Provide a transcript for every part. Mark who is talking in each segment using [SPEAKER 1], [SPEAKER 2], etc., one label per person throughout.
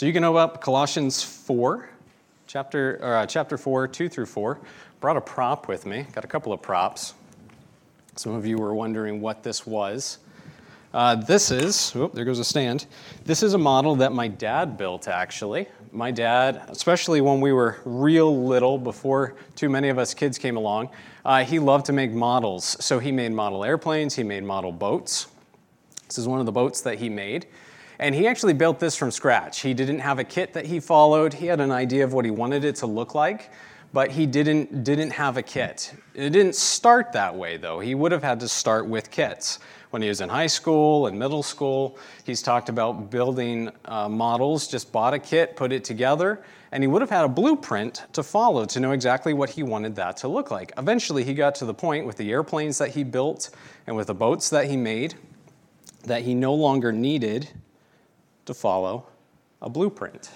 [SPEAKER 1] So you can open up Colossians 4, chapter, or, uh, chapter 4, 2 through 4. Brought a prop with me, got a couple of props. Some of you were wondering what this was. Uh, this is, oh, there goes a stand. This is a model that my dad built, actually. My dad, especially when we were real little, before too many of us kids came along, uh, he loved to make models. So he made model airplanes, he made model boats. This is one of the boats that he made. And he actually built this from scratch. He didn't have a kit that he followed, he had an idea of what he wanted it to look like but he didn't, didn't have a kit. It didn't start that way, though. He would have had to start with kits. When he was in high school and middle school, he's talked about building uh, models, just bought a kit, put it together, and he would have had a blueprint to follow to know exactly what he wanted that to look like. Eventually, he got to the point with the airplanes that he built and with the boats that he made that he no longer needed to follow a blueprint.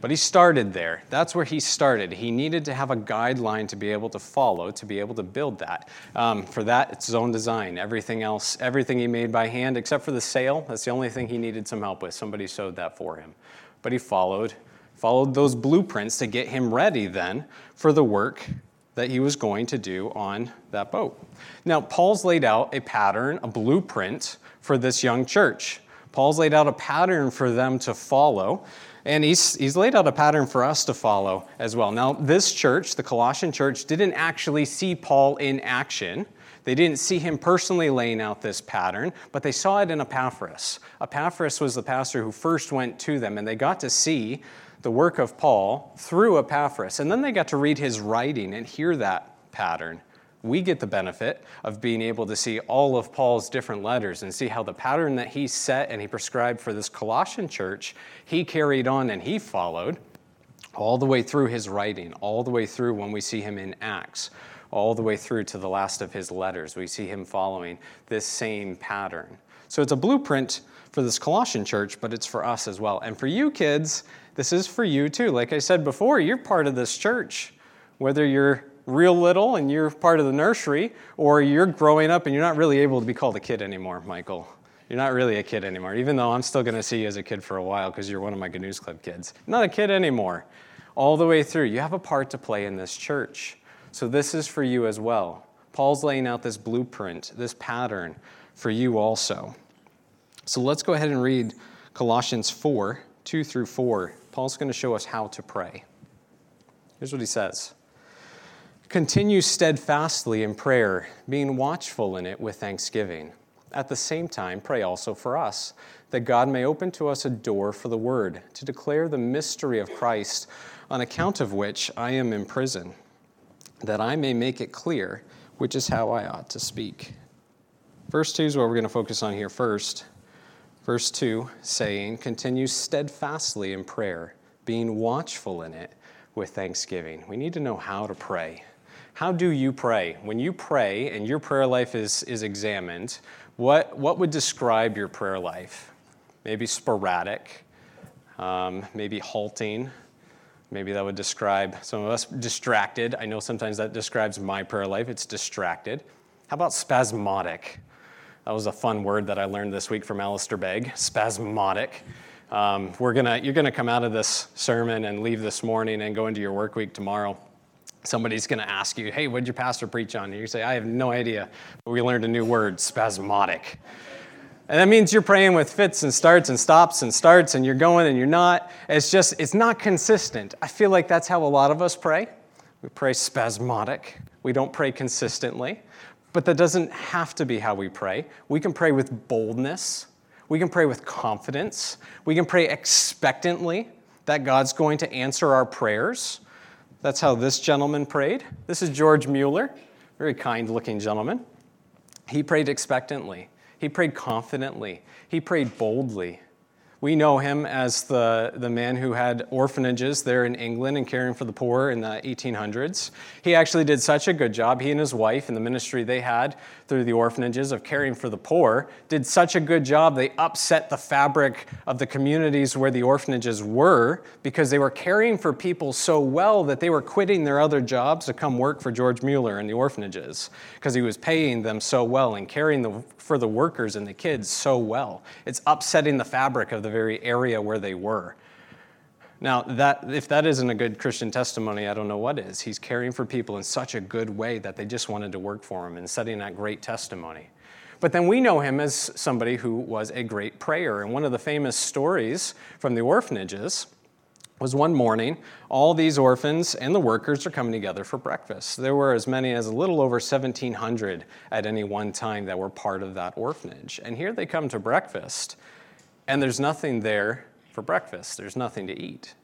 [SPEAKER 1] But he started there. That's where he started. He needed to have a guideline to be able to follow, to be able to build that. Um, for that, it's his own design. Everything else, everything he made by hand, except for the sail, that's the only thing he needed some help with. Somebody sewed that for him. But he followed, followed those blueprints to get him ready then for the work that he was going to do on that boat. Now, Paul's laid out a pattern, a blueprint for this young church. Paul's laid out a pattern for them to follow. And he's, he's laid out a pattern for us to follow as well. Now, this church, the Colossian church, didn't actually see Paul in action. They didn't see him personally laying out this pattern, but they saw it in Epaphras. Epaphras was the pastor who first went to them, and they got to see the work of Paul through Epaphras. And then they got to read his writing and hear that pattern we get the benefit of being able to see all of Paul's different letters and see how the pattern that he set and he prescribed for this Colossian church, he carried on and he followed all the way through his writing, all the way through when we see him in Acts, all the way through to the last of his letters. We see him following this same pattern. So it's a blueprint for this Colossian church, but it's for us as well. And for you kids, this is for you too. Like I said before, you're part of this church. Whether you're real little and you're part of the nursery, or you're growing up and you're not really able to be called a kid anymore, Michael. You're not really a kid anymore, even though I'm still going to see you as a kid for a while because you're one of my Good News Club kids. not a kid anymore. All the way through, you have a part to play in this church. So this is for you as well. Paul's laying out this blueprint, this pattern for you also. So let's go ahead and read Colossians 4 2 through 4. Paul's going to show us how to pray. Here's what he says. Continue steadfastly in prayer, being watchful in it with thanksgiving. At the same time, pray also for us, that God may open to us a door for the word, to declare the mystery of Christ, on account of which I am in prison, that I may make it clear which is how I ought to speak. Verse 2 is what we're going to focus on here first. Verse 2 saying, Continue steadfastly in prayer, being watchful in it with thanksgiving. We need to know how to pray. How do you pray? When you pray and your prayer life is, is examined, what, what would describe your prayer life? Maybe sporadic, um, maybe halting. Maybe that would describe some of us distracted. I know sometimes that describes my prayer life. It's distracted. How about spasmodic? That was a fun word that I learned this week from Alistair Begg. Spasmodic. Um, we're gonna, you're going to come out of this sermon and leave this morning and go into your work week tomorrow somebody's going to ask you, hey, what did your pastor preach on? And you say, I have no idea. But we learned a new word, spasmodic. And that means you're praying with fits and starts and stops and starts and you're going and you're not. It's just, it's not consistent. I feel like that's how a lot of us pray. We pray spasmodic, we don't pray consistently. But that doesn't have to be how we pray. We can pray with boldness, we can pray with confidence, we can pray expectantly that God's going to answer our prayers. That's how this gentleman prayed. This is George Mueller, very kind looking gentleman. He prayed expectantly, he prayed confidently, he prayed boldly. We know him as the, the man who had orphanages there in England and caring for the poor in the 1800s. He actually did such a good job, he and his wife, and the ministry they had through the orphanages of caring for the poor, did such a good job, they upset the fabric of the communities where the orphanages were because they were caring for people so well that they were quitting their other jobs to come work for George Mueller in the orphanages because he was paying them so well and caring the, for the workers and the kids so well. It's upsetting the fabric of the very area where they were. Now, that, if that isn't a good Christian testimony, I don't know what is. He's caring for people in such a good way that they just wanted to work for him and setting that great testimony. But then we know him as somebody who was a great prayer. And one of the famous stories from the orphanages was one morning, all these orphans and the workers are coming together for breakfast. There were as many as a little over 1,700 at any one time that were part of that orphanage. And here they come to breakfast, and there's nothing there for breakfast, there's nothing to eat.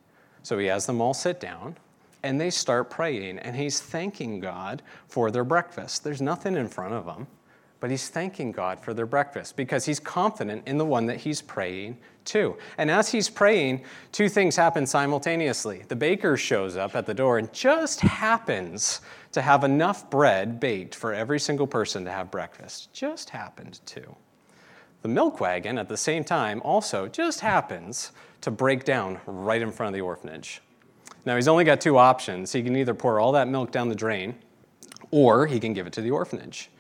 [SPEAKER 1] So he has them all sit down, and they start praying, and he's thanking God for their breakfast. There's nothing in front of them but he's thanking God for their breakfast because he's confident in the one that he's praying to. And as he's praying, two things happen simultaneously. The baker shows up at the door and just happens to have enough bread baked for every single person to have breakfast. Just happened to. The milk wagon at the same time also just happens to break down right in front of the orphanage. Now, he's only got two options. He can either pour all that milk down the drain or he can give it to the orphanage.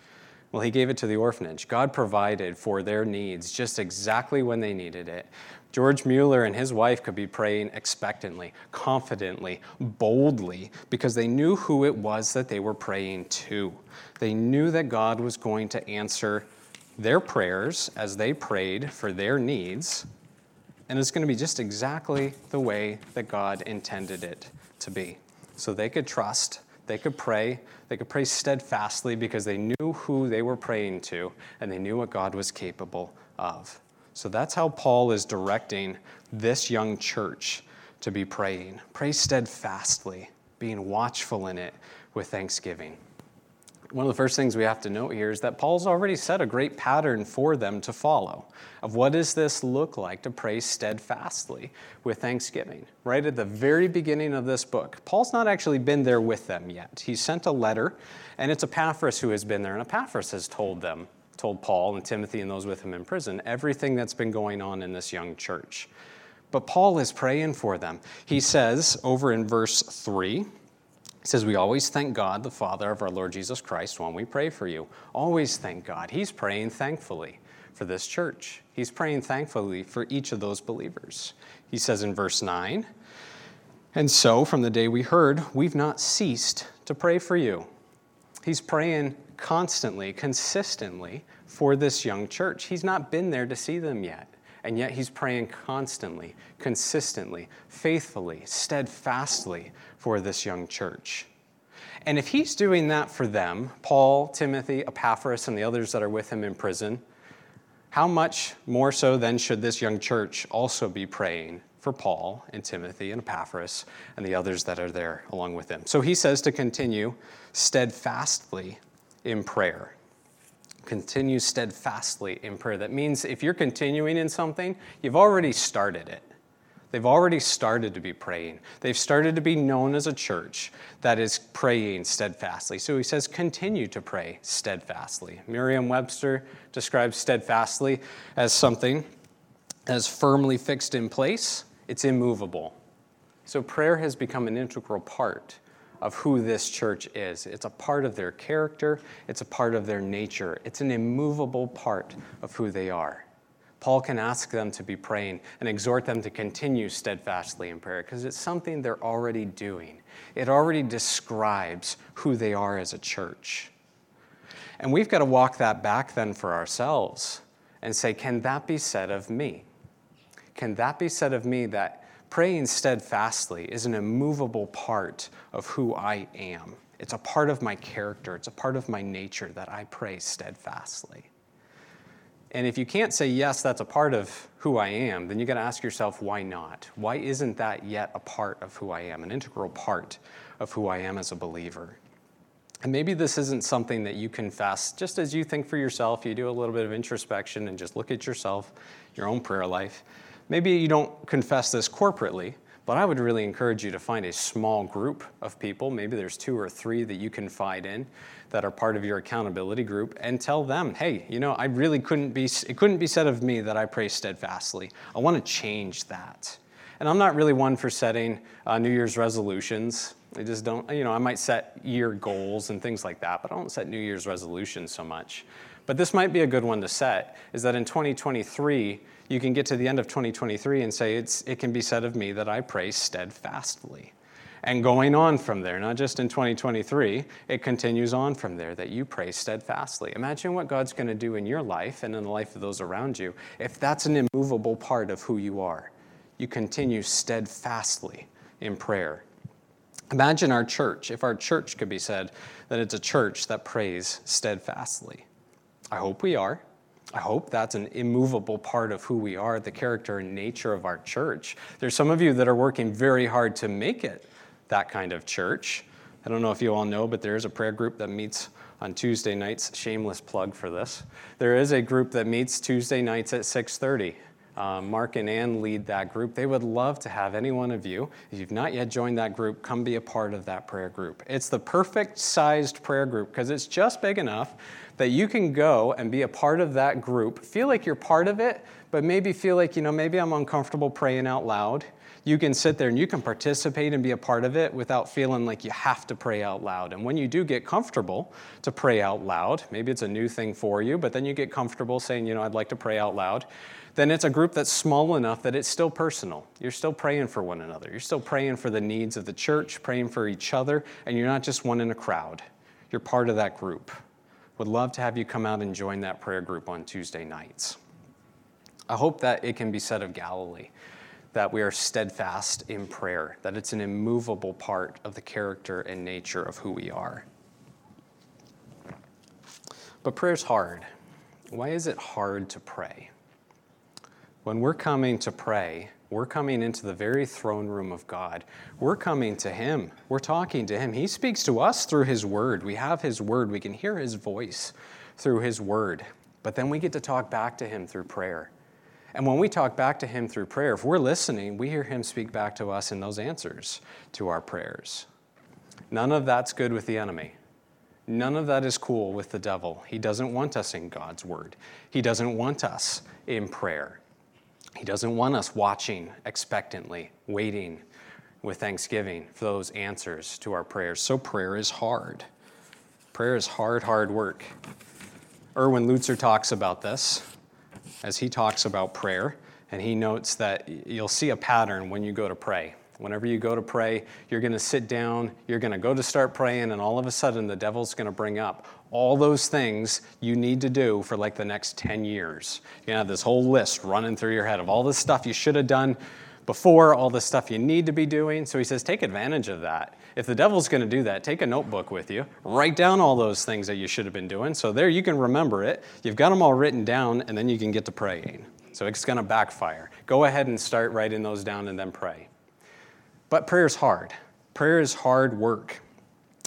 [SPEAKER 1] Well, he gave it to the orphanage. God provided for their needs just exactly when they needed it. George Mueller and his wife could be praying expectantly, confidently, boldly, because they knew who it was that they were praying to. They knew that God was going to answer their prayers as they prayed for their needs, and it's going to be just exactly the way that God intended it to be. So they could trust they could pray. They could pray steadfastly because they knew who they were praying to and they knew what God was capable of. So that's how Paul is directing this young church to be praying. Pray steadfastly, being watchful in it with thanksgiving one of the first things we have to note here is that Paul's already set a great pattern for them to follow of what does this look like to pray steadfastly with thanksgiving. Right at the very beginning of this book, Paul's not actually been there with them yet. He sent a letter, and it's Epaphras who has been there, and Epaphras has told them, told Paul and Timothy and those with him in prison, everything that's been going on in this young church. But Paul is praying for them. He says over in verse 3, he says, We always thank God, the Father of our Lord Jesus Christ, when we pray for you. Always thank God. He's praying thankfully for this church. He's praying thankfully for each of those believers. He says in verse 9, And so from the day we heard, we've not ceased to pray for you. He's praying constantly, consistently for this young church. He's not been there to see them yet. And yet he's praying constantly, consistently, faithfully, steadfastly for this young church. And if he's doing that for them, Paul, Timothy, Epaphras, and the others that are with him in prison, how much more so then should this young church also be praying for Paul and Timothy and Epaphras and the others that are there along with them? So he says to continue steadfastly in prayer continue steadfastly in prayer. That means if you're continuing in something, you've already started it. They've already started to be praying. They've started to be known as a church that is praying steadfastly. So he says, continue to pray steadfastly. Merriam Webster describes steadfastly as something as firmly fixed in place, it's immovable. So prayer has become an integral part of who this church is. It's a part of their character, it's a part of their nature, it's an immovable part of who they are. Paul can ask them to be praying and exhort them to continue steadfastly in prayer because it's something they're already doing. It already describes who they are as a church. And we've got to walk that back then for ourselves and say, can that be said of me? Can that be said of me that Praying steadfastly is an immovable part of who I am. It's a part of my character, it's a part of my nature that I pray steadfastly. And if you can't say, yes, that's a part of who I am, then you got to ask yourself, why not? Why isn't that yet a part of who I am, an integral part of who I am as a believer? And maybe this isn't something that you confess just as you think for yourself, you do a little bit of introspection and just look at yourself, your own prayer life. Maybe you don't confess this corporately, but I would really encourage you to find a small group of people. Maybe there's two or three that you confide in that are part of your accountability group and tell them, hey, you know, I really couldn't be, it couldn't be said of me that I pray steadfastly. I want to change that. And I'm not really one for setting uh, New Year's resolutions. I just don't, you know, I might set year goals and things like that, but I don't set New Year's resolutions so much. But this might be a good one to set is that in 2023, you can get to the end of 2023 and say, It can be said of me that I pray steadfastly. And going on from there, not just in 2023, it continues on from there that you pray steadfastly. Imagine what God's going to do in your life and in the life of those around you if that's an immovable part of who you are. You continue steadfastly in prayer. Imagine our church, if our church could be said that it's a church that prays steadfastly. I hope we are. I hope that's an immovable part of who we are, the character and nature of our church. There's some of you that are working very hard to make it that kind of church. I don't know if you all know, but there is a prayer group that meets on Tuesday nights. Shameless plug for this. There is a group that meets Tuesday nights at 6:30. Uh, Mark and Ann lead that group. They would love to have any one of you, if you've not yet joined that group, come be a part of that prayer group. It's the perfect sized prayer group because it's just big enough that you can go and be a part of that group, feel like you're part of it, but maybe feel like, you know, maybe I'm uncomfortable praying out loud. You can sit there and you can participate and be a part of it without feeling like you have to pray out loud. And when you do get comfortable to pray out loud, maybe it's a new thing for you, but then you get comfortable saying, you know, I'd like to pray out loud then it's a group that's small enough that it's still personal. You're still praying for one another. You're still praying for the needs of the church, praying for each other, and you're not just one in a crowd. You're part of that group. Would love to have you come out and join that prayer group on Tuesday nights. I hope that it can be said of Galilee that we are steadfast in prayer, that it's an immovable part of the character and nature of who we are. But prayer's hard. Why is it hard to pray? When we're coming to pray, we're coming into the very throne room of God. We're coming to Him. We're talking to Him. He speaks to us through His Word. We have His Word. We can hear His voice through His Word. But then we get to talk back to Him through prayer. And when we talk back to Him through prayer, if we're listening, we hear Him speak back to us in those answers to our prayers. None of that's good with the enemy. None of that is cool with the devil. He doesn't want us in God's Word, He doesn't want us in prayer. He doesn't want us watching expectantly, waiting with thanksgiving for those answers to our prayers. So prayer is hard. Prayer is hard, hard work. Erwin Lutzer talks about this as he talks about prayer, and he notes that you'll see a pattern when you go to pray. Whenever you go to pray, you're going to sit down, you're going to go to start praying, and all of a sudden the devil's going to bring up all those things you need to do for like the next 10 years. To have this whole list running through your head of all the stuff you should have done before, all the stuff you need to be doing. So he says, take advantage of that. If the devil's going to do that, take a notebook with you, write down all those things that you should have been doing. So there you can remember it. You've got them all written down, and then you can get to praying. So it's going to backfire. Go ahead and start writing those down and then pray. But prayer is hard. Prayer is hard work.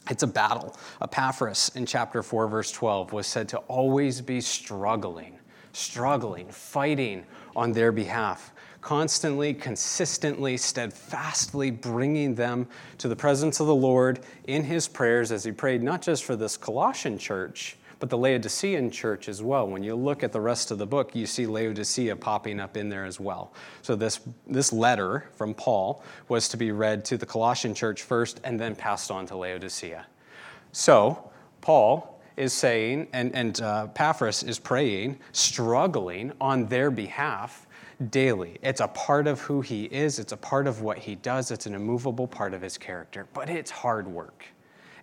[SPEAKER 1] It's a battle. Epaphras in chapter 4, verse 12 was said to always be struggling, struggling, fighting on their behalf, constantly, consistently, steadfastly bringing them to the presence of the Lord in his prayers as he prayed not just for this Colossian church, but the Laodicean church as well. When you look at the rest of the book, you see Laodicea popping up in there as well. So, this, this letter from Paul was to be read to the Colossian church first and then passed on to Laodicea. So, Paul is saying, and, and uh, Epaphras is praying, struggling on their behalf daily. It's a part of who he is, it's a part of what he does, it's an immovable part of his character, but it's hard work.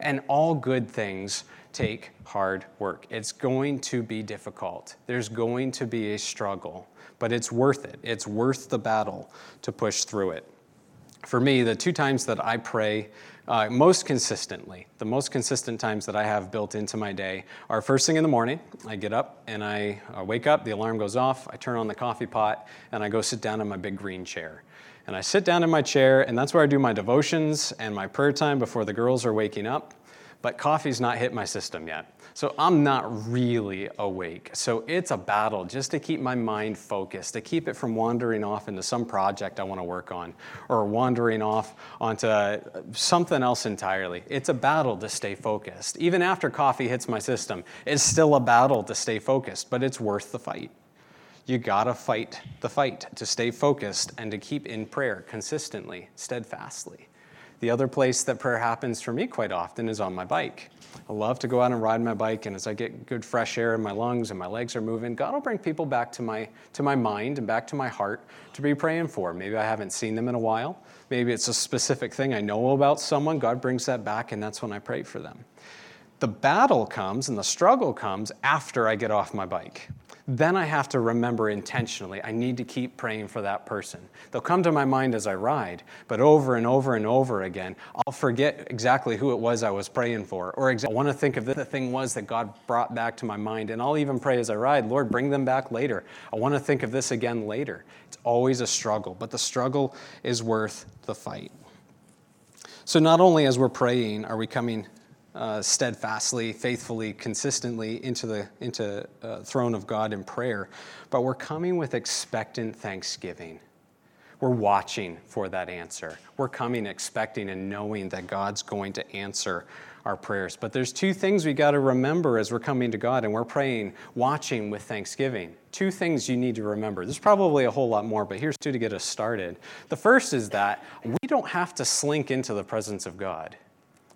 [SPEAKER 1] And all good things take hard work. It's going to be difficult. There's going to be a struggle, but it's worth it. It's worth the battle to push through it. For me, the two times that I pray uh, most consistently, the most consistent times that I have built into my day are first thing in the morning. I get up and I uh, wake up, the alarm goes off, I turn on the coffee pot, and I go sit down in my big green chair. And I sit down in my chair, and that's where I do my devotions and my prayer time before the girls are waking up but coffee's not hit my system yet. So I'm not really awake. So it's a battle just to keep my mind focused, to keep it from wandering off into some project I want to work on or wandering off onto uh, something else entirely. It's a battle to stay focused. Even after coffee hits my system, it's still a battle to stay focused, but it's worth the fight. You gotta fight the fight to stay focused and to keep in prayer consistently, steadfastly. The other place that prayer happens for me quite often is on my bike. I love to go out and ride my bike, and as I get good fresh air in my lungs and my legs are moving, God will bring people back to my, to my mind and back to my heart to be praying for. Maybe I haven't seen them in a while. Maybe it's a specific thing I know about someone. God brings that back, and that's when I pray for them. The battle comes and the struggle comes after I get off my bike then I have to remember intentionally, I need to keep praying for that person. They'll come to my mind as I ride, but over and over and over again, I'll forget exactly who it was I was praying for. Or exa- I want to think of the thing was that God brought back to my mind. And I'll even pray as I ride, Lord, bring them back later. I want to think of this again later. It's always a struggle, but the struggle is worth the fight. So, not only as we're praying are we coming uh, steadfastly, faithfully, consistently into the into uh, throne of God in prayer, but we're coming with expectant thanksgiving. We're watching for that answer. We're coming expecting and knowing that God's going to answer our prayers. But there's two things we got to remember as we're coming to God and we're praying, watching with thanksgiving. Two things you need to remember. There's probably a whole lot more, but here's two to get us started. The first is that we don't have to slink into the presence of God.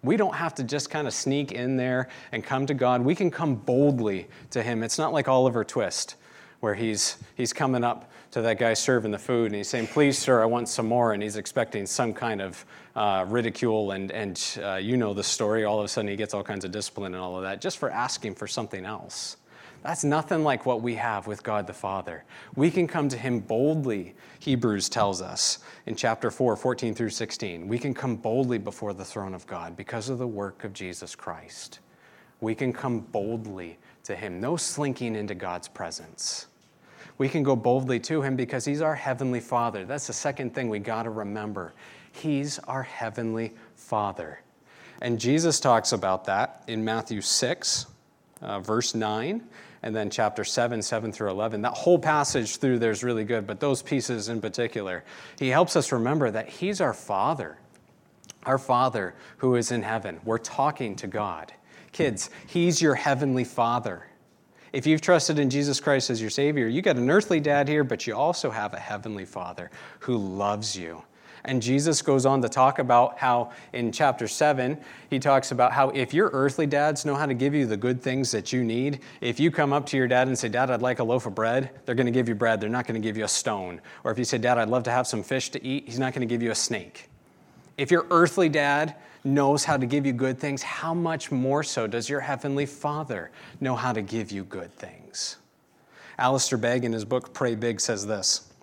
[SPEAKER 1] We don't have to just kind of sneak in there and come to God. We can come boldly to Him. It's not like Oliver Twist, where he's, he's coming up to that guy serving the food and he's saying, Please, sir, I want some more. And he's expecting some kind of uh, ridicule. And, and uh, you know the story. All of a sudden, he gets all kinds of discipline and all of that just for asking for something else. That's nothing like what we have with God the Father. We can come to Him boldly, Hebrews tells us in chapter 4, 14 through 16. We can come boldly before the throne of God because of the work of Jesus Christ. We can come boldly to Him, no slinking into God's presence. We can go boldly to Him because He's our Heavenly Father. That's the second thing we got to remember. He's our Heavenly Father. And Jesus talks about that in Matthew 6, uh, verse 9 and then chapter 7, 7 through 11. That whole passage through there is really good, but those pieces in particular, he helps us remember that he's our Father, our Father who is in heaven. We're talking to God. Kids, he's your heavenly Father. If you've trusted in Jesus Christ as your Savior, you got an earthly dad here, but you also have a heavenly Father who loves you and Jesus goes on to talk about how in chapter 7, he talks about how if your earthly dads know how to give you the good things that you need, if you come up to your dad and say, Dad, I'd like a loaf of bread, they're going to give you bread. They're not going to give you a stone. Or if you say, Dad, I'd love to have some fish to eat, he's not going to give you a snake. If your earthly dad knows how to give you good things, how much more so does your heavenly Father know how to give you good things? Alistair Begg, in his book Pray Big, says this.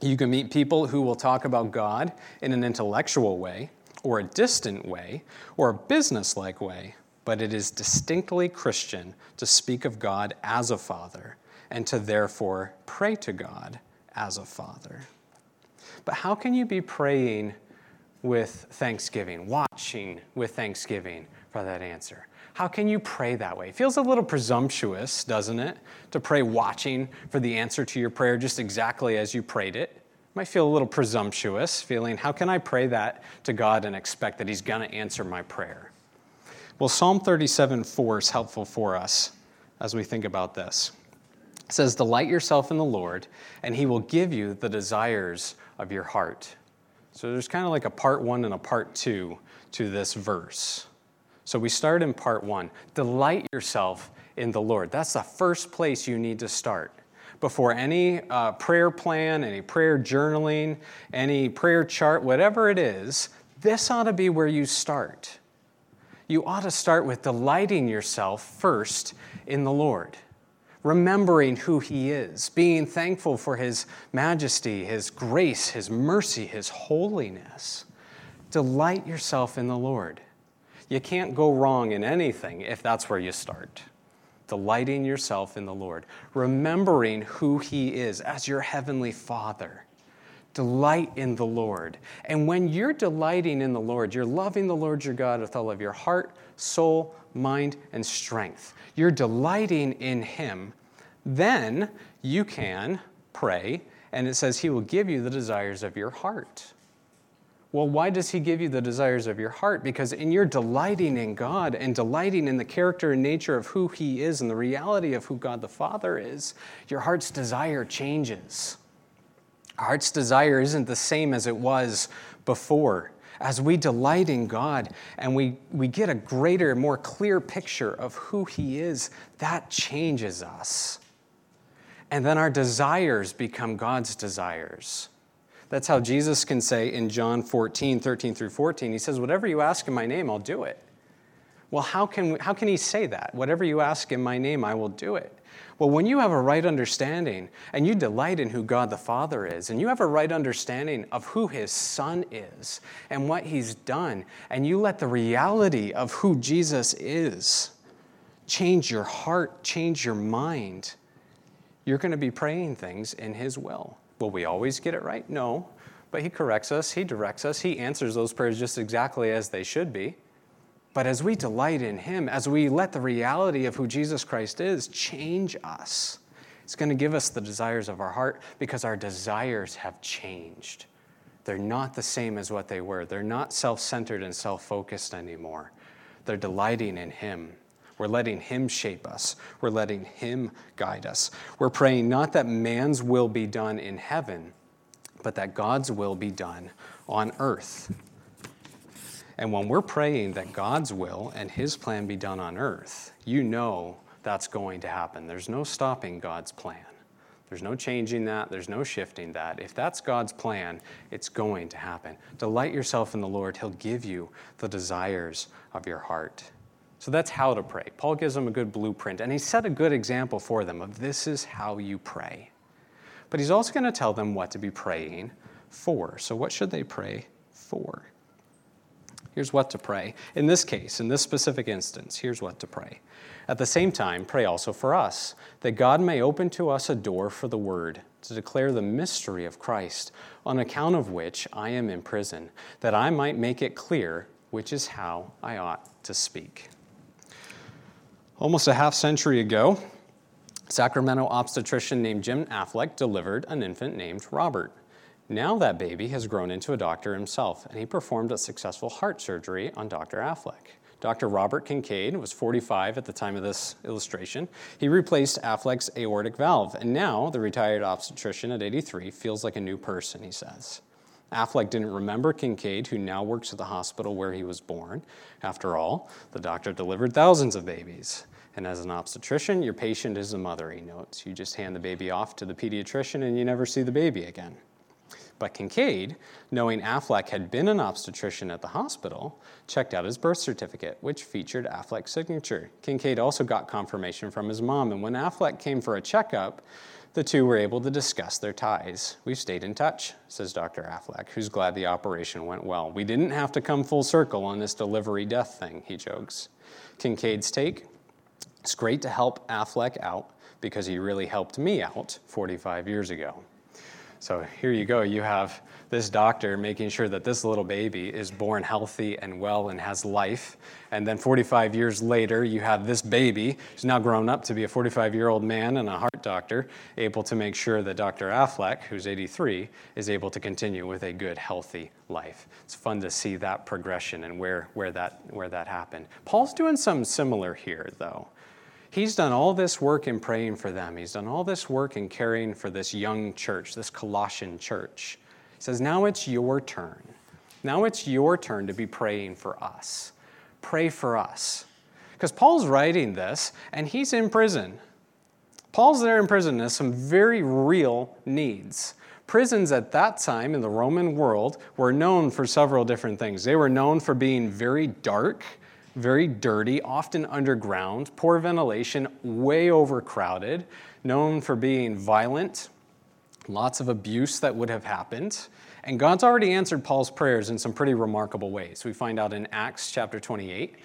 [SPEAKER 1] You can meet people who will talk about God in an intellectual way, or a distant way, or a business-like way, but it is distinctly Christian to speak of God as a father and to therefore pray to God as a father. But how can you be praying with thanksgiving, watching with thanksgiving for that answer? How can you pray that way? It feels a little presumptuous, doesn't it? To pray watching for the answer to your prayer just exactly as you prayed it. it might feel a little presumptuous, feeling, how can I pray that to God and expect that He's going to answer my prayer? Well, Psalm 37 4 is helpful for us as we think about this. It says, Delight yourself in the Lord, and He will give you the desires of your heart. So there's kind of like a part one and a part two to this verse. So we start in part one delight yourself in the Lord. That's the first place you need to start. Before any uh, prayer plan, any prayer journaling, any prayer chart, whatever it is, this ought to be where you start. You ought to start with delighting yourself first in the Lord, remembering who He is, being thankful for His majesty, His grace, His mercy, His holiness. Delight yourself in the Lord. You can't go wrong in anything if that's where you start. Delighting yourself in the Lord, remembering who He is as your heavenly Father. Delight in the Lord. And when you're delighting in the Lord, you're loving the Lord your God with all of your heart, soul, mind, and strength. You're delighting in Him. Then you can pray, and it says He will give you the desires of your heart. Well, why does He give you the desires of your heart? Because in your delighting in God and delighting in the character and nature of who He is and the reality of who God the Father is, your heart's desire changes. Our heart's desire isn't the same as it was before. as we delight in God and we, we get a greater, more clear picture of who He is, that changes us. And then our desires become God's desires. That's how Jesus can say in John 14, 13 through 14, He says, Whatever you ask in my name, I'll do it. Well, how can, how can He say that? Whatever you ask in my name, I will do it. Well, when you have a right understanding and you delight in who God the Father is, and you have a right understanding of who His Son is and what He's done, and you let the reality of who Jesus is change your heart, change your mind, you're going to be praying things in His will. Will we always get it right? No. But He corrects us, He directs us, He answers those prayers just exactly as they should be. But as we delight in Him, as we let the reality of who Jesus Christ is change us, it's going to give us the desires of our heart because our desires have changed. They're not the same as what they were. They're not self centered and self focused anymore. They're delighting in Him. We're letting Him shape us. We're letting Him guide us. We're praying not that man's will be done in heaven, but that God's will be done on earth. And when we're praying that God's will and His plan be done on earth, you know that's going to happen. There's no stopping God's plan. There's no changing that. There's no shifting that. If that's God's plan, it's going to happen. Delight yourself in the Lord. He'll give you the desires of your heart. So that's how to pray. Paul gives them a good blueprint, and he set a good example for them of this is how you pray. But he's also going to tell them what to be praying for. So, what should they pray for? Here's what to pray. In this case, in this specific instance, here's what to pray. At the same time, pray also for us, that God may open to us a door for the word, to declare the mystery of Christ, on account of which I am in prison, that I might make it clear which is how I ought to speak. Almost a half century ago, Sacramento obstetrician named Jim Affleck delivered an infant named Robert. Now that baby has grown into a doctor himself, and he performed a successful heart surgery on Dr. Affleck. Dr. Robert Kincaid was 45 at the time of this illustration. He replaced Affleck's aortic valve, and now the retired obstetrician at 83 feels like a new person, he says. Affleck didn't remember Kincaid, who now works at the hospital where he was born. After all, the doctor delivered thousands of babies. And as an obstetrician, your patient is the mother, he notes. You just hand the baby off to the pediatrician and you never see the baby again. But Kincaid, knowing Affleck had been an obstetrician at the hospital, checked out his birth certificate, which featured Affleck's signature. Kincaid also got confirmation from his mom, and when Affleck came for a checkup, the two were able to discuss their ties. We've stayed in touch, says Dr. Affleck, who's glad the operation went well. We didn't have to come full circle on this delivery death thing, he jokes. Kincaid's take it's great to help Affleck out because he really helped me out 45 years ago. So here you go. You have this doctor making sure that this little baby is born healthy and well and has life. And then 45 years later, you have this baby who's now grown up to be a 45 year old man and a heart doctor, able to make sure that Dr. Affleck, who's 83, is able to continue with a good, healthy life. It's fun to see that progression and where, where, that, where that happened. Paul's doing something similar here, though. He's done all this work in praying for them. He's done all this work in caring for this young church, this Colossian church. He says, Now it's your turn. Now it's your turn to be praying for us. Pray for us. Because Paul's writing this and he's in prison. Paul's there in prison has some very real needs. Prisons at that time in the Roman world were known for several different things. They were known for being very dark very dirty, often underground, poor ventilation, way overcrowded, known for being violent, lots of abuse that would have happened. And God's already answered Paul's prayers in some pretty remarkable ways. We find out in Acts chapter 28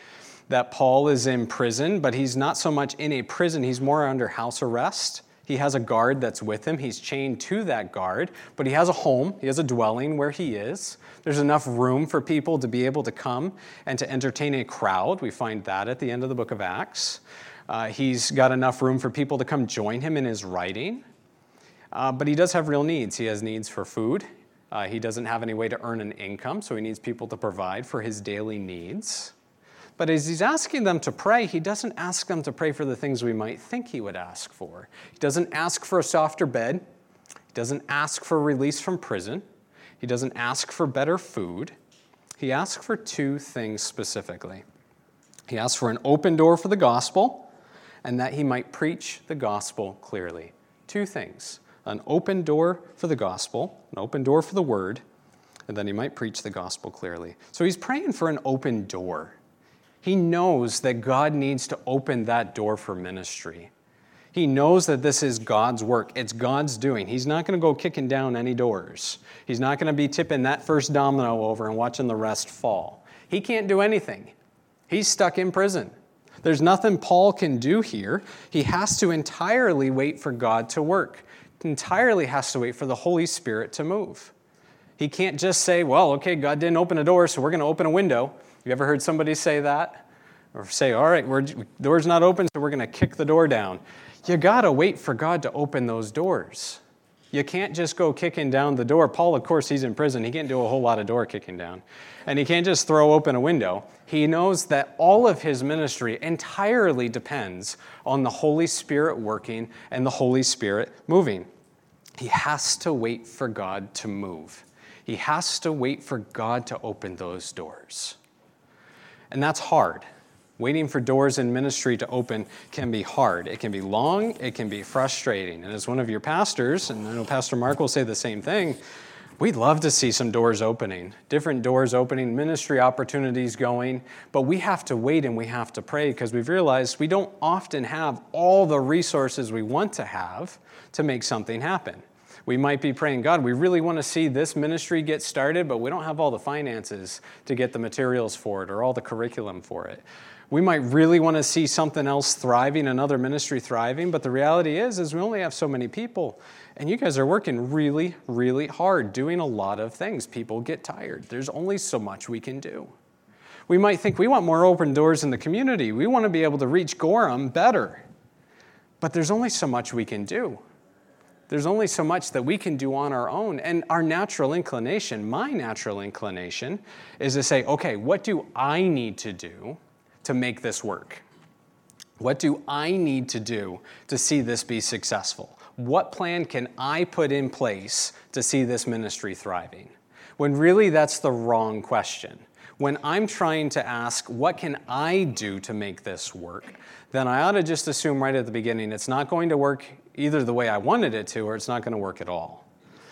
[SPEAKER 1] that Paul is in prison, but he's not so much in a prison, he's more under house arrest. He has a guard that's with him. He's chained to that guard, but he has a home, he has a dwelling where he is. There's enough room for people to be able to come and to entertain a crowd. We find that at the end of the book of Acts. Uh, he's got enough room for people to come join him in his writing. Uh, but he does have real needs. He has needs for food. Uh, he doesn't have any way to earn an income, so he needs people to provide for his daily needs. But as he's asking them to pray, he doesn't ask them to pray for the things we might think he would ask for. He doesn't ask for a softer bed. He doesn't ask for release from prison. He doesn't ask for better food. he asks for two things specifically. He asks for an open door for the gospel and that he might preach the gospel clearly. Two things an open door for the gospel, an open door for the word, and then he might preach the gospel clearly. So he's praying for an open door. He knows that God needs to open that door for ministry. He knows that this is God's work. It's God's doing. He's not going to go kicking down any doors. He's not going to be tipping that first domino over and watching the rest fall. He can't do anything. He's stuck in prison. There's nothing Paul can do here. He has to entirely wait for God to work, entirely has to wait for the Holy Spirit to move. He can't just say, well, okay, God didn't open a door, so we're going to open a window. You ever heard somebody say that? Or say, all right, door's not open, so we're going to kick the door down. You got to wait for God to open those doors. You can't just go kicking down the door. Paul, of course, he's in prison. He can't do a whole lot of door kicking down. And he can't just throw open a window. He knows that all of his ministry entirely depends on the Holy Spirit working and the Holy Spirit moving. He has to wait for God to move. He has to wait for God to open those doors. And that's hard. Waiting for doors in ministry to open can be hard. It can be long, it can be frustrating. And as one of your pastors, and I know Pastor Mark will say the same thing, we'd love to see some doors opening, different doors opening, ministry opportunities going, but we have to wait and we have to pray because we've realized we don't often have all the resources we want to have to make something happen. We might be praying, God, we really want to see this ministry get started, but we don't have all the finances to get the materials for it or all the curriculum for it we might really want to see something else thriving, another ministry thriving, but the reality is is we only have so many people. And you guys are working really, really hard, doing a lot of things. People get tired. There's only so much we can do. We might think we want more open doors in the community. We want to be able to reach Gorham better. But there's only so much we can do. There's only so much that we can do on our own. And our natural inclination, my natural inclination, is to say, okay, what do I need to do to make this work? What do I need to do to see this be successful? What plan can I put in place to see this ministry thriving? When really that's the wrong question. When I'm trying to ask, what can I do to make this work? Then I ought to just assume right at the beginning it's not going to work either the way I wanted it to or it's not going to work at all.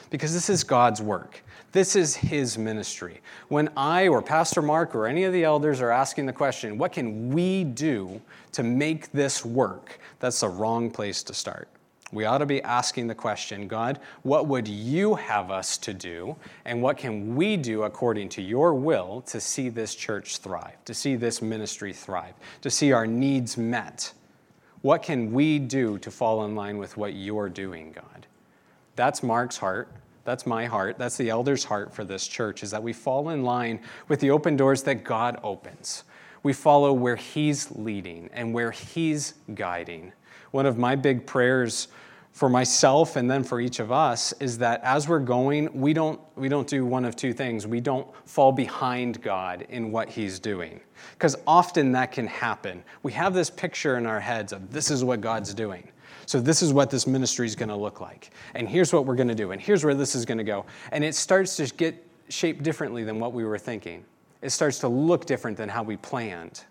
[SPEAKER 1] Because this is God's work. This is his ministry. When I or Pastor Mark or any of the elders are asking the question, what can we do to make this work? That's the wrong place to start. We ought to be asking the question God, what would you have us to do? And what can we do according to your will to see this church thrive, to see this ministry thrive, to see our needs met? What can we do to fall in line with what you're doing, God? That's Mark's heart. That's my heart. That's the elder's heart for this church, is that we fall in line with the open doors that God opens. We follow where He's leading and where He's guiding. One of my big prayers for myself and then for each of us is that as we're going, we don't, we don't do one of two things. We don't fall behind God in what He's doing. Because often that can happen. We have this picture in our heads of this is what God's doing. So, this is what this ministry is going to look like. And here's what we're going to do. And here's where this is going to go. And it starts to get shaped differently than what we were thinking. It starts to look different than how we planned.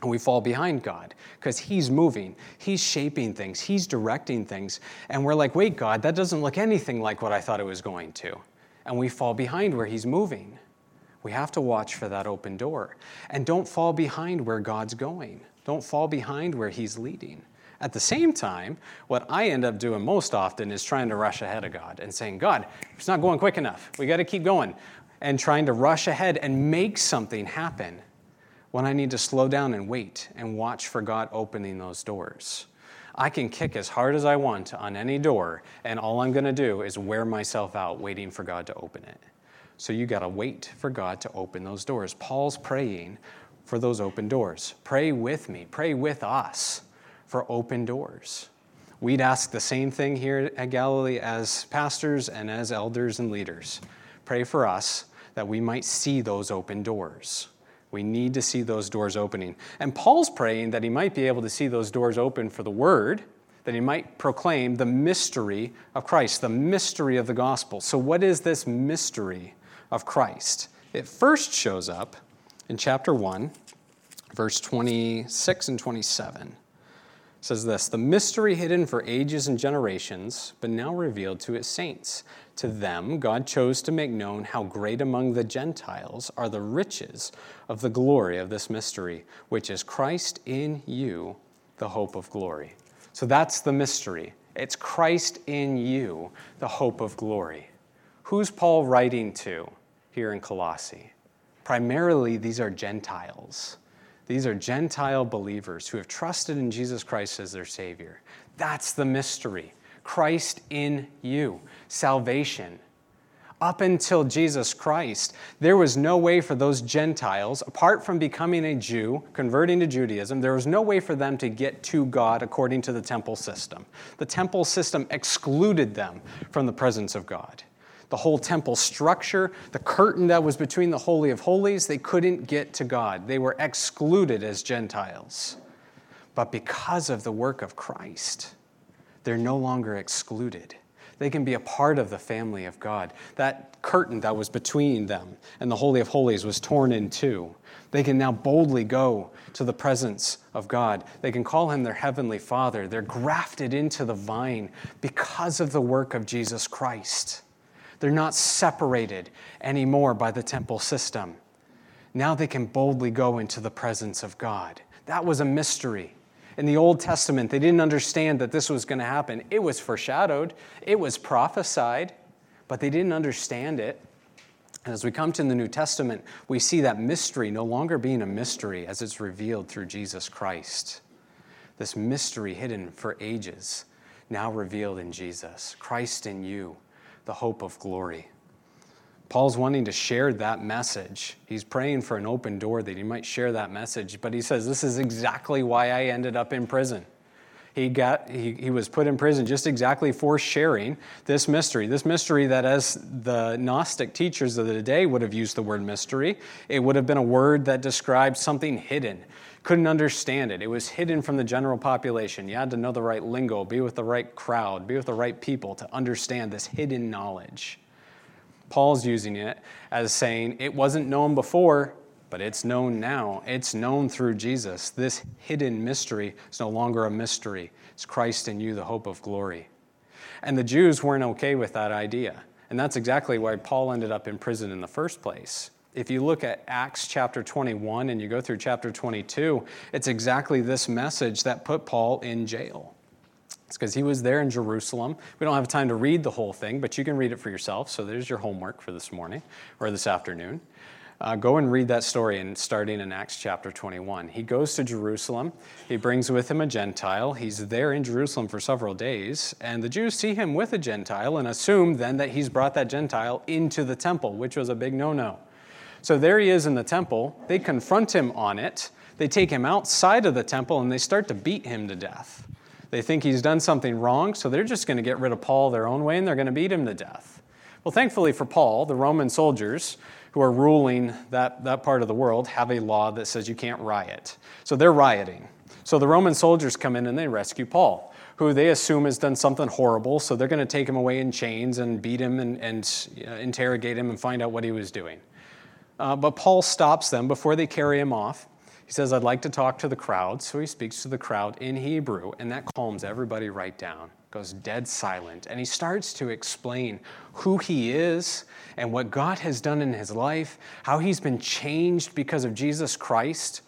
[SPEAKER 1] And we fall behind God because He's moving, He's shaping things, He's directing things. And we're like, wait, God, that doesn't look anything like what I thought it was going to. And we fall behind where He's moving. We have to watch for that open door. And don't fall behind where God's going, don't fall behind where He's leading. At the same time, what I end up doing most often is trying to rush ahead of God and saying, God, it's not going quick enough. We got to keep going. And trying to rush ahead and make something happen when I need to slow down and wait and watch for God opening those doors. I can kick as hard as I want on any door, and all I'm going to do is wear myself out waiting for God to open it. So you got to wait for God to open those doors. Paul's praying for those open doors. Pray with me, pray with us for open doors. We'd ask the same thing here at Galilee as pastors and as elders and leaders. Pray for us that we might see those open doors. We need to see those doors opening. And Paul's praying that he might be able to see those doors open for the word, that he might proclaim the mystery of Christ, the mystery of the gospel. So, what is this mystery of Christ? It first shows up in chapter 1, verse 26 and 27. Says this The mystery hidden for ages and generations, but now revealed to his saints. To them, God chose to make known how great among the Gentiles are the riches of the glory of this mystery, which is Christ in you, the hope of glory. So that's the mystery. It's Christ in you, the hope of glory. Who's Paul writing to here in Colossae? Primarily, these are Gentiles. These are Gentile believers who have trusted in Jesus Christ as their Savior. That's the mystery. Christ in you, salvation. Up until Jesus Christ, there was no way for those Gentiles, apart from becoming a Jew, converting to Judaism, there was no way for them to get to God according to the temple system. The temple system excluded them from the presence of God the whole temple structure, the curtain that was between the Holy of Holies, they couldn't get to God. They were excluded as Gentiles. But because of the work of Christ, they're no longer excluded. They can be a part of the family of God. That curtain that was between them and the Holy of Holies was torn in two. They can now boldly go to the presence of God. They can call him their heavenly Father. They're grafted into the vine because of the work of Jesus Christ. They're not separated anymore by the temple system. Now they can boldly go into the presence of God. That was a mystery. In the Old Testament, they didn't understand that this was going to happen. It was foreshadowed, it was prophesied, but they didn't understand it. And as we come to the New Testament, we see that mystery no longer being a mystery as it's revealed through Jesus Christ. This mystery hidden for ages, now revealed in Jesus, Christ in you the hope of glory. Paul's wanting to share that message. He's praying for an open door that he might share that message, but he says, This is exactly why I ended up in prison. He, got, he, he was put in prison just exactly for sharing this mystery. This mystery that, as the Gnostic teachers of the day would have used the word mystery, it would have been a word that described something hidden, couldn't understand it. It was hidden from the general population. You had to know the right lingo, be with the right crowd, be with the right people to understand this hidden knowledge. Paul's using it as saying it wasn't known before, but it's known now. It's known through Jesus. This hidden mystery is no longer a mystery. It's Christ in you, the hope of glory. And the Jews weren't okay with that idea. And that's exactly why Paul ended up in prison in the first place if you look at Acts chapter 21 and you go through chapter 22, it's exactly this message that put Paul in jail. It's because he was there in Jerusalem. We don't have time to read the whole thing, but you can read it for yourself. So there's your homework for this morning or this afternoon. Uh, go and read that story starting in Acts chapter 21. He goes to Jerusalem. He brings with him a Gentile. He's there in Jerusalem for several days, and the Jews see him with a Gentile and assume then that he's brought that Gentile into the temple, which was a big no no. So there he is in the temple. They confront him on it. They take him outside of the temple and they start to beat him to death. They think he's done something wrong, so they're just going to get rid of Paul their own way and they're going to beat him to death. Well, thankfully for Paul, the Roman soldiers who are ruling that, that part of the world have a law that says you can't riot. So they're rioting. So the Roman soldiers come in and they rescue Paul, who they assume has done something horrible, so they're going to take him away in chains and beat him and, and uh, interrogate him and find out what he was doing. Uh, but Paul stops them before they carry him off. He says, I'd like to talk to the crowd. So he speaks to the crowd in Hebrew, and that calms everybody right down. Goes dead silent. And he starts to explain who he is and what God has done in his life, how he's been changed because of Jesus Christ,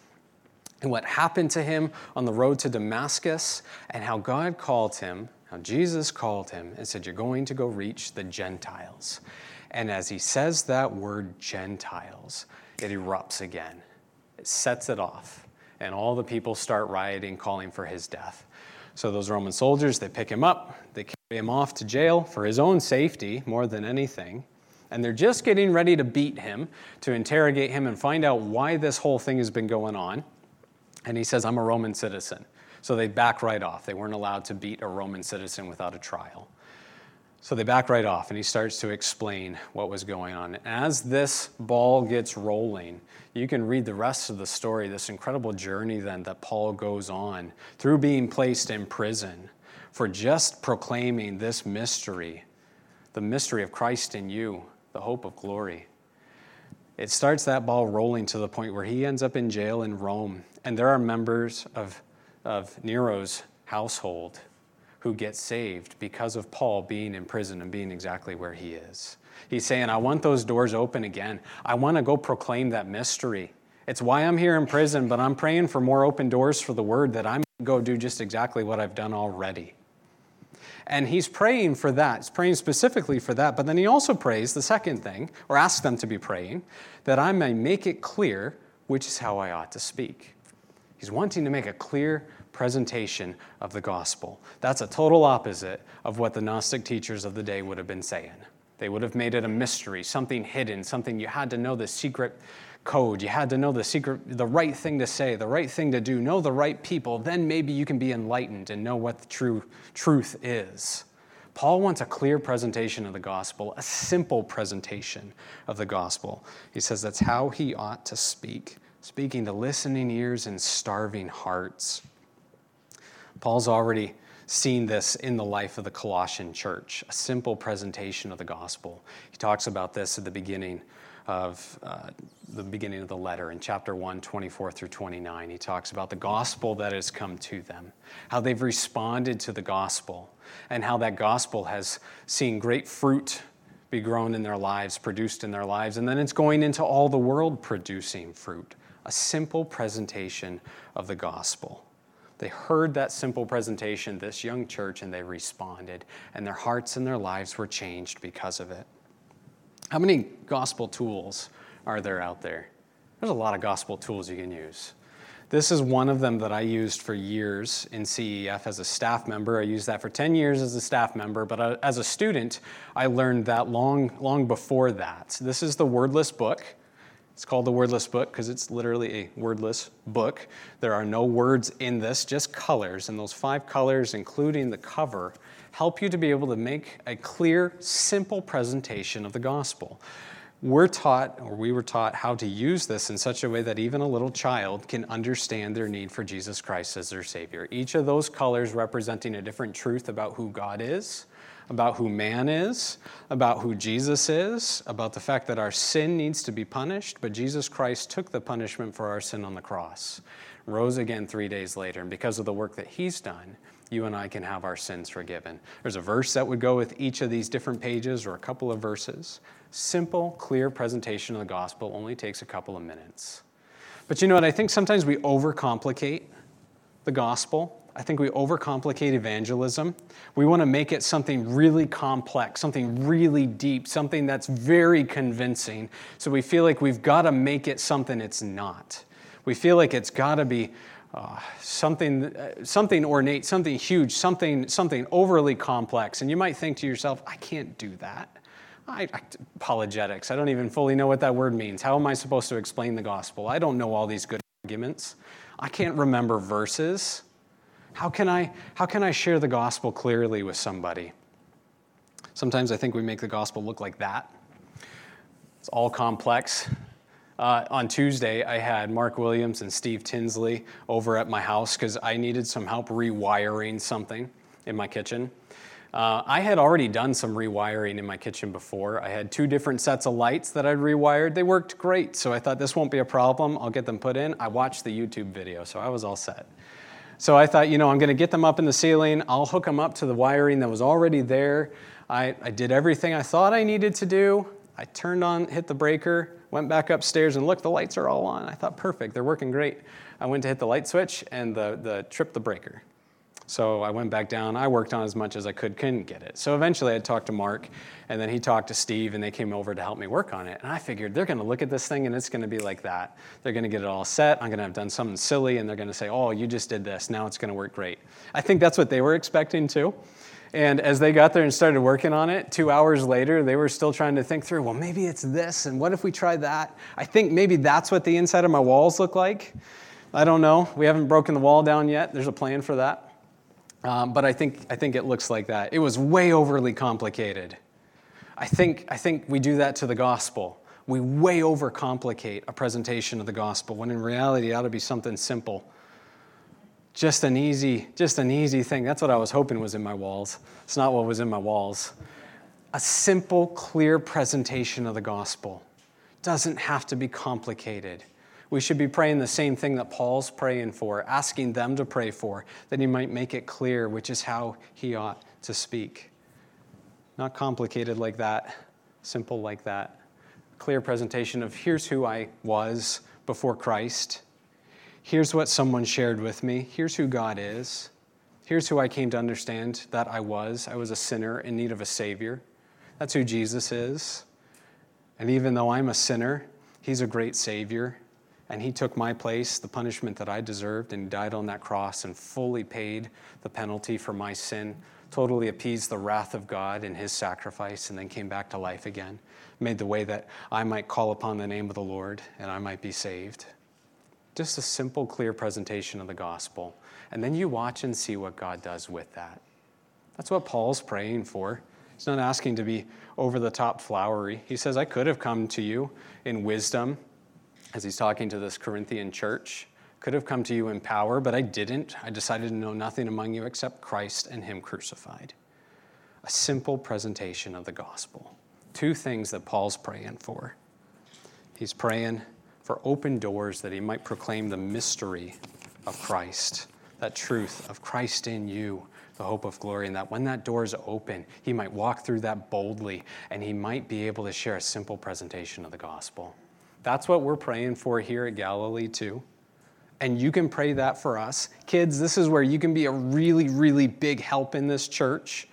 [SPEAKER 1] and what happened to him on the road to Damascus, and how God called him, how Jesus called him, and said, You're going to go reach the Gentiles. And as he says that word Gentiles, it erupts again. It sets it off. And all the people start rioting, calling for his death. So those Roman soldiers, they pick him up, they carry him off to jail for his own safety more than anything. And they're just getting ready to beat him, to interrogate him and find out why this whole thing has been going on. And he says, I'm a Roman citizen. So they back right off. They weren't allowed to beat a Roman citizen without a trial. So they back right off, and he starts to explain what was going on. As this ball gets rolling, you can read the rest of the story, this incredible journey then that Paul goes on through being placed in prison for just proclaiming this mystery, the mystery of Christ in you, the hope of glory. it starts that ball rolling to the point where he ends up in jail in Rome. And there are members of, of Nero's household who get saved because of Paul being in prison and being exactly where he is. He's saying, I want those doors open again. I want to go proclaim that mystery. It's why I'm here in prison, but I'm praying for more open doors for the word that I'm going to go do just exactly what I've done already. And he's praying for that. He's praying specifically for that. But then he also prays the second thing, or asks them to be praying, that I may make it clear which is how I ought to speak. He's wanting to make a clear presentation of the gospel. That's a total opposite of what the Gnostic teachers of the day would have been saying. They would have made it a mystery, something hidden, something you had to know the secret code. You had to know the secret, the right thing to say, the right thing to do, know the right people. Then maybe you can be enlightened and know what the true truth is. Paul wants a clear presentation of the gospel, a simple presentation of the gospel. He says that's how he ought to speak, speaking to listening ears and starving hearts. Paul's already seen this in the life of the Colossian church, a simple presentation of the gospel. He talks about this at the beginning of uh, the beginning of the letter in chapter 1, 24 through 29. He talks about the gospel that has come to them, how they've responded to the gospel, and how that gospel has seen great fruit be grown in their lives, produced in their lives, and then it's going into all the world producing fruit. A simple presentation of the gospel. They heard that simple presentation, this young church, and they responded, and their hearts and their lives were changed because of it. How many gospel tools are there out there? There's a lot of gospel tools you can use. This is one of them that I used for years in CEF as a staff member. I used that for 10 years as a staff member, but uh, as a student, I learned that long, long before that. This is the wordless book. It's called the wordless book because it's literally a wordless book. There are no words in this, just colors. And those five colors, including the cover, help you to be able to make a clear, simple presentation of the gospel. We're taught, or we were taught, how to use this in such a way that even a little child can understand their need for Jesus Christ as their Savior. Each of those colors representing a different truth about who God is, about who man is, about who Jesus is, about the fact that our sin needs to be punished, but Jesus Christ took the punishment for our sin on the cross, rose again three days later, and because of the work that He's done, you and I can have our sins forgiven. There's a verse that would go with each of these different pages or a couple of verses. Simple, clear presentation of the gospel only takes a couple of minutes. But you know what? I think sometimes we overcomplicate the gospel. I think we overcomplicate evangelism. We want to make it something really complex, something really deep, something that's very convincing. So we feel like we've got to make it something it's not. We feel like it's got to be uh, something, uh, something ornate, something huge, something, something overly complex. And you might think to yourself, I can't do that. I, I, apologetics, I don't even fully know what that word means. How am I supposed to explain the gospel? I don't know all these good arguments. I can't remember verses. How can I, how can I share the gospel clearly with somebody? Sometimes I think we make the gospel look like that. It's all complex. Uh, on Tuesday, I had Mark Williams and Steve Tinsley over at my house because I needed some help rewiring something in my kitchen. Uh, I had already done some rewiring in my kitchen before. I had two different sets of lights that I'd rewired. They worked great, so I thought this won't be a problem. I'll get them put in. I watched the YouTube video, so I was all set. So I thought, you know, I'm going to get them up in the ceiling. I'll hook them up to the wiring that was already there. I, I did everything I thought I needed to do. I turned on, hit the breaker, went back upstairs and looked, the lights are all on. I thought, perfect, they're working great. I went to hit the light switch and the, the tripped the breaker. So I went back down. I worked on as much as I could, couldn't get it. So eventually I talked to Mark, and then he talked to Steve, and they came over to help me work on it. And I figured they're going to look at this thing, and it's going to be like that. They're going to get it all set. I'm going to have done something silly, and they're going to say, oh, you just did this. Now it's going to work great. I think that's what they were expecting too. And as they got there and started working on it, two hours later, they were still trying to think through, well, maybe it's this, and what if we try that? I think maybe that's what the inside of my walls look like. I don't know. We haven't broken the wall down yet. There's a plan for that. Um, but I think, I think it looks like that. It was way overly complicated. I think, I think we do that to the gospel. We way overcomplicate a presentation of the gospel when in reality it ought to be something simple just an easy just an easy thing that's what i was hoping was in my walls it's not what was in my walls a simple clear presentation of the gospel doesn't have to be complicated. We should be praying the same thing that Paul's praying for, asking them to pray for, that he might make it clear, which is how he ought to speak. Not complicated like that, simple like that. Clear presentation of here's who I was before Christ. Here's what someone shared with me. Here's who God is. Here's who I came to understand that I was. I was a sinner in need of a Savior. That's who Jesus is. And even though I'm a sinner, He's a great Savior. And He took my place, the punishment that I deserved, and died on that cross and fully paid the penalty for my sin, totally appeased the wrath of God in His sacrifice, and then came back to life again. Made the way that I might call upon the name of the Lord and I might be saved. Just a simple, clear presentation of the gospel. And then you watch and see what God does with that. That's what Paul's praying for. He's not asking to be over the top flowery. He says, I could have come to you in wisdom, as he's talking to this Corinthian church. Could have come to you in power, but I didn't. I decided to know nothing among you except Christ and Him crucified. A simple presentation of the gospel. Two things that Paul's praying for. He's praying for open doors that he might proclaim the mystery of Christ that truth of Christ in you, the hope of glory, and that when that door is open, he might walk through that boldly and he might be able to share a simple presentation of the gospel. That's what we're praying for here at Galilee, too. And you can pray that for us. Kids, this is where you can be a really, really big help in this church.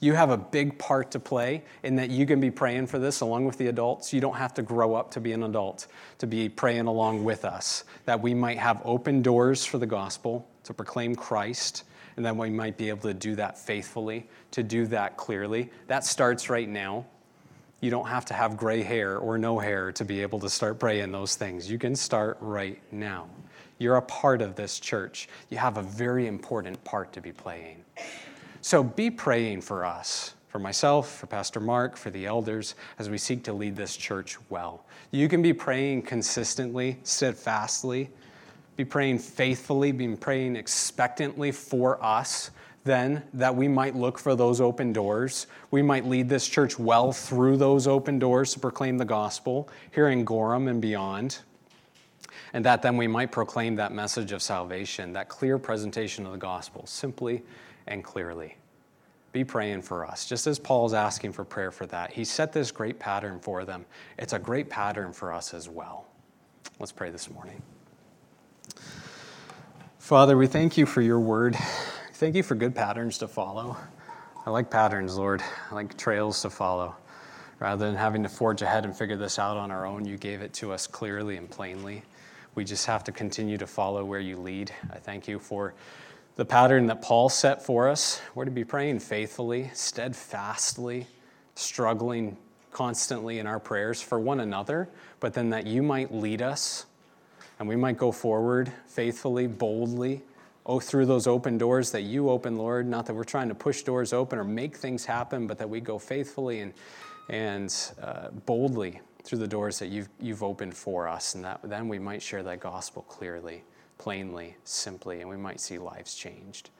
[SPEAKER 1] You have a big part to play in that you can be praying for this along with the adults. You don't have to grow up to be an adult, to be praying along with us, that we might have open doors for the gospel, to proclaim Christ, and that we might be able to do that faithfully, to do that clearly. That starts right now. You don't have to have gray hair or no hair to be able to start praying those things. You can start right now. You're a part of this church. You have a very important part to be playing. So be praying for us, for myself, for Pastor Mark, for the elders, as we seek to lead this church well. You can be praying consistently, steadfastly, be praying faithfully, be praying expectantly for us, then that we might look for those open doors. We might lead this church well through those open doors to proclaim the gospel here in Gorham and beyond. And that then we might proclaim that message of salvation, that clear presentation of the gospel, simply and clearly. Be praying for us, just as Paul's asking for prayer for that. He set this great pattern for them. It's a great pattern for us as well. Let's pray this morning. Father, we thank you for your word. Thank you for good patterns to follow. I like patterns, Lord. I like trails to follow. Rather than having to forge ahead and figure this out on our own, you gave it to us clearly and plainly. We just have to continue to follow where you lead. I thank you for the pattern that Paul set for us. We're to be praying faithfully, steadfastly, struggling constantly in our prayers for one another, but then that you might lead us and we might go forward faithfully, boldly, oh, through those open doors that you open, Lord. Not that we're trying to push doors open or make things happen, but that we go faithfully and, and uh, boldly through the doors that you've, you've opened for us. And that then we might share that gospel clearly, plainly, simply, and we might see lives changed.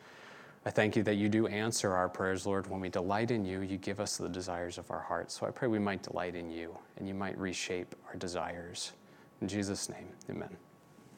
[SPEAKER 1] I thank you that you do answer our prayers, Lord. When we delight in you, you give us the desires of our hearts. So I pray we might delight in you and you might reshape our desires. In Jesus' name, amen.